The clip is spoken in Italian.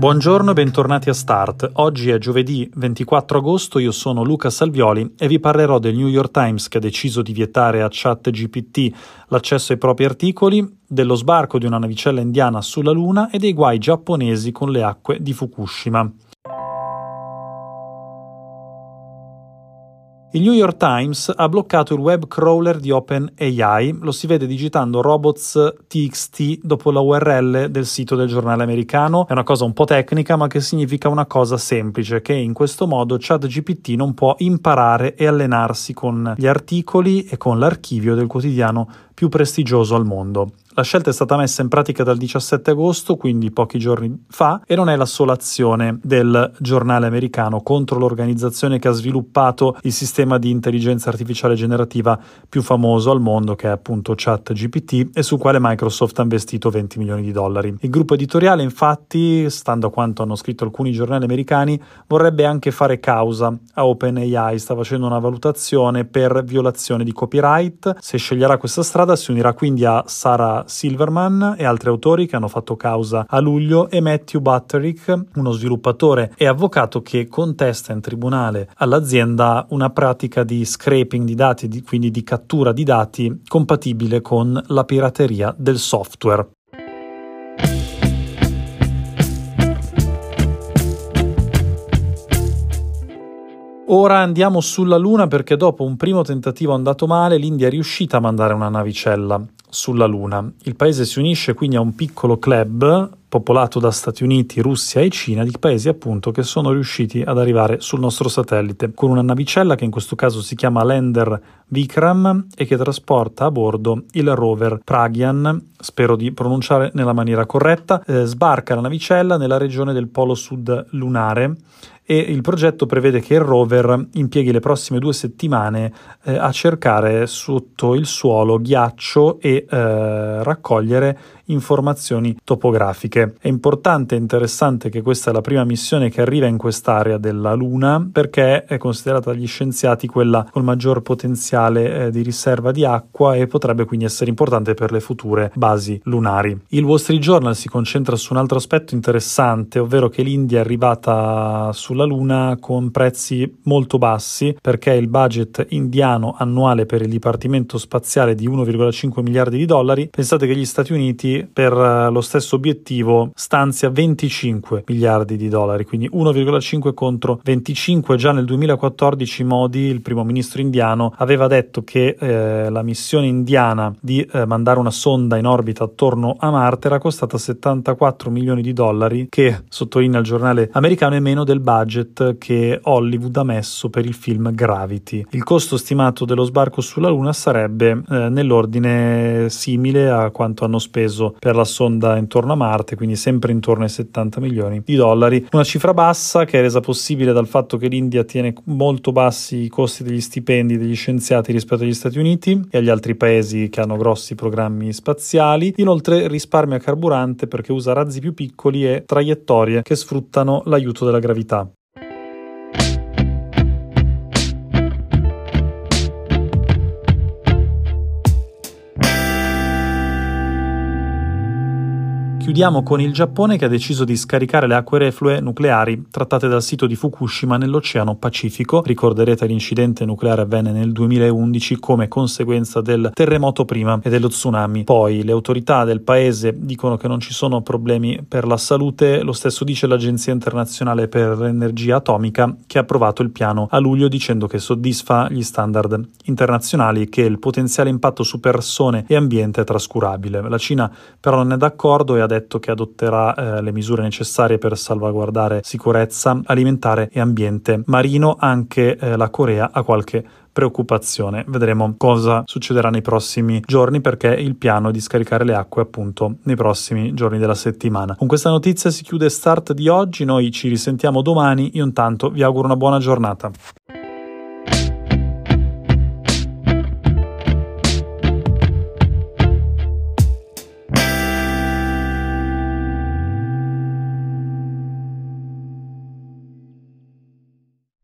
Buongiorno e bentornati a Start. Oggi è giovedì 24 agosto, io sono Luca Salvioli e vi parlerò del New York Times che ha deciso di vietare a ChatGPT l'accesso ai propri articoli, dello sbarco di una navicella indiana sulla Luna e dei guai giapponesi con le acque di Fukushima. Il New York Times ha bloccato il web crawler di OpenAI, lo si vede digitando robots.txt dopo la URL del sito del giornale americano. È una cosa un po' tecnica, ma che significa una cosa semplice, che in questo modo ChatGPT non può imparare e allenarsi con gli articoli e con l'archivio del quotidiano più prestigioso al mondo. La scelta è stata messa in pratica dal 17 agosto, quindi pochi giorni fa, e non è la sola azione del giornale americano contro l'organizzazione che ha sviluppato il sistema di intelligenza artificiale generativa più famoso al mondo, che è appunto ChatGPT, e sul quale Microsoft ha investito 20 milioni di dollari. Il gruppo editoriale, infatti, stando a quanto hanno scritto alcuni giornali americani, vorrebbe anche fare causa a OpenAI, sta facendo una valutazione per violazione di copyright. Se sceglierà questa strada si unirà quindi a Sarah Silverman e altri autori che hanno fatto causa a luglio e Matthew Butterick, uno sviluppatore e avvocato che contesta in tribunale all'azienda una pratica di scraping di dati, quindi di cattura di dati compatibile con la pirateria del software. Ora andiamo sulla Luna perché dopo un primo tentativo andato male l'India è riuscita a mandare una navicella sulla Luna. Il paese si unisce quindi a un piccolo club popolato da Stati Uniti, Russia e Cina, di paesi appunto che sono riusciti ad arrivare sul nostro satellite, con una navicella che in questo caso si chiama Lander Vikram e che trasporta a bordo il rover Pragyan, spero di pronunciare nella maniera corretta, eh, sbarca la navicella nella regione del polo sud lunare e il progetto prevede che il rover impieghi le prossime due settimane eh, a cercare sotto il suolo ghiaccio e eh, raccogliere informazioni topografiche. È importante e interessante che questa è la prima missione che arriva in quest'area della Luna perché è considerata dagli scienziati quella col maggior potenziale eh, di riserva di acqua e potrebbe quindi essere importante per le future basi lunari. Il Wall Street Journal si concentra su un altro aspetto interessante, ovvero che l'India è arrivata sulla Luna con prezzi molto bassi perché il budget indiano annuale per il Dipartimento Spaziale di 1,5 miliardi di dollari. Pensate che gli Stati Uniti per eh, lo stesso obiettivo stanzia 25 miliardi di dollari, quindi 1,5 contro 25. Già nel 2014 Modi, il primo ministro indiano, aveva detto che eh, la missione indiana di eh, mandare una sonda in orbita attorno a Marte era costata 74 milioni di dollari, che sottolinea il giornale americano è meno del budget che Hollywood ha messo per il film Gravity. Il costo stimato dello sbarco sulla Luna sarebbe eh, nell'ordine simile a quanto hanno speso per la sonda intorno a Marte, quindi sempre intorno ai 70 milioni di dollari. Una cifra bassa che è resa possibile dal fatto che l'India tiene molto bassi i costi degli stipendi degli scienziati rispetto agli Stati Uniti e agli altri paesi che hanno grossi programmi spaziali. Inoltre risparmia carburante perché usa razzi più piccoli e traiettorie che sfruttano l'aiuto della gravità. Chiudiamo con il Giappone che ha deciso di scaricare le acque reflue nucleari trattate dal sito di Fukushima nell'Oceano Pacifico. Ricorderete l'incidente nucleare avvenne nel 2011 come conseguenza del terremoto prima e dello tsunami. Poi le autorità del paese dicono che non ci sono problemi per la salute, lo stesso dice l'Agenzia internazionale per l'energia atomica che ha approvato il piano a luglio dicendo che soddisfa gli standard internazionali e che il potenziale impatto su persone e ambiente è trascurabile. La Cina però non è d'accordo e ha detto detto che adotterà eh, le misure necessarie per salvaguardare sicurezza alimentare e ambiente marino. Anche eh, la Corea ha qualche preoccupazione. Vedremo cosa succederà nei prossimi giorni perché il piano è di scaricare le acque appunto nei prossimi giorni della settimana. Con questa notizia si chiude Start di oggi, noi ci risentiamo domani, io intanto vi auguro una buona giornata.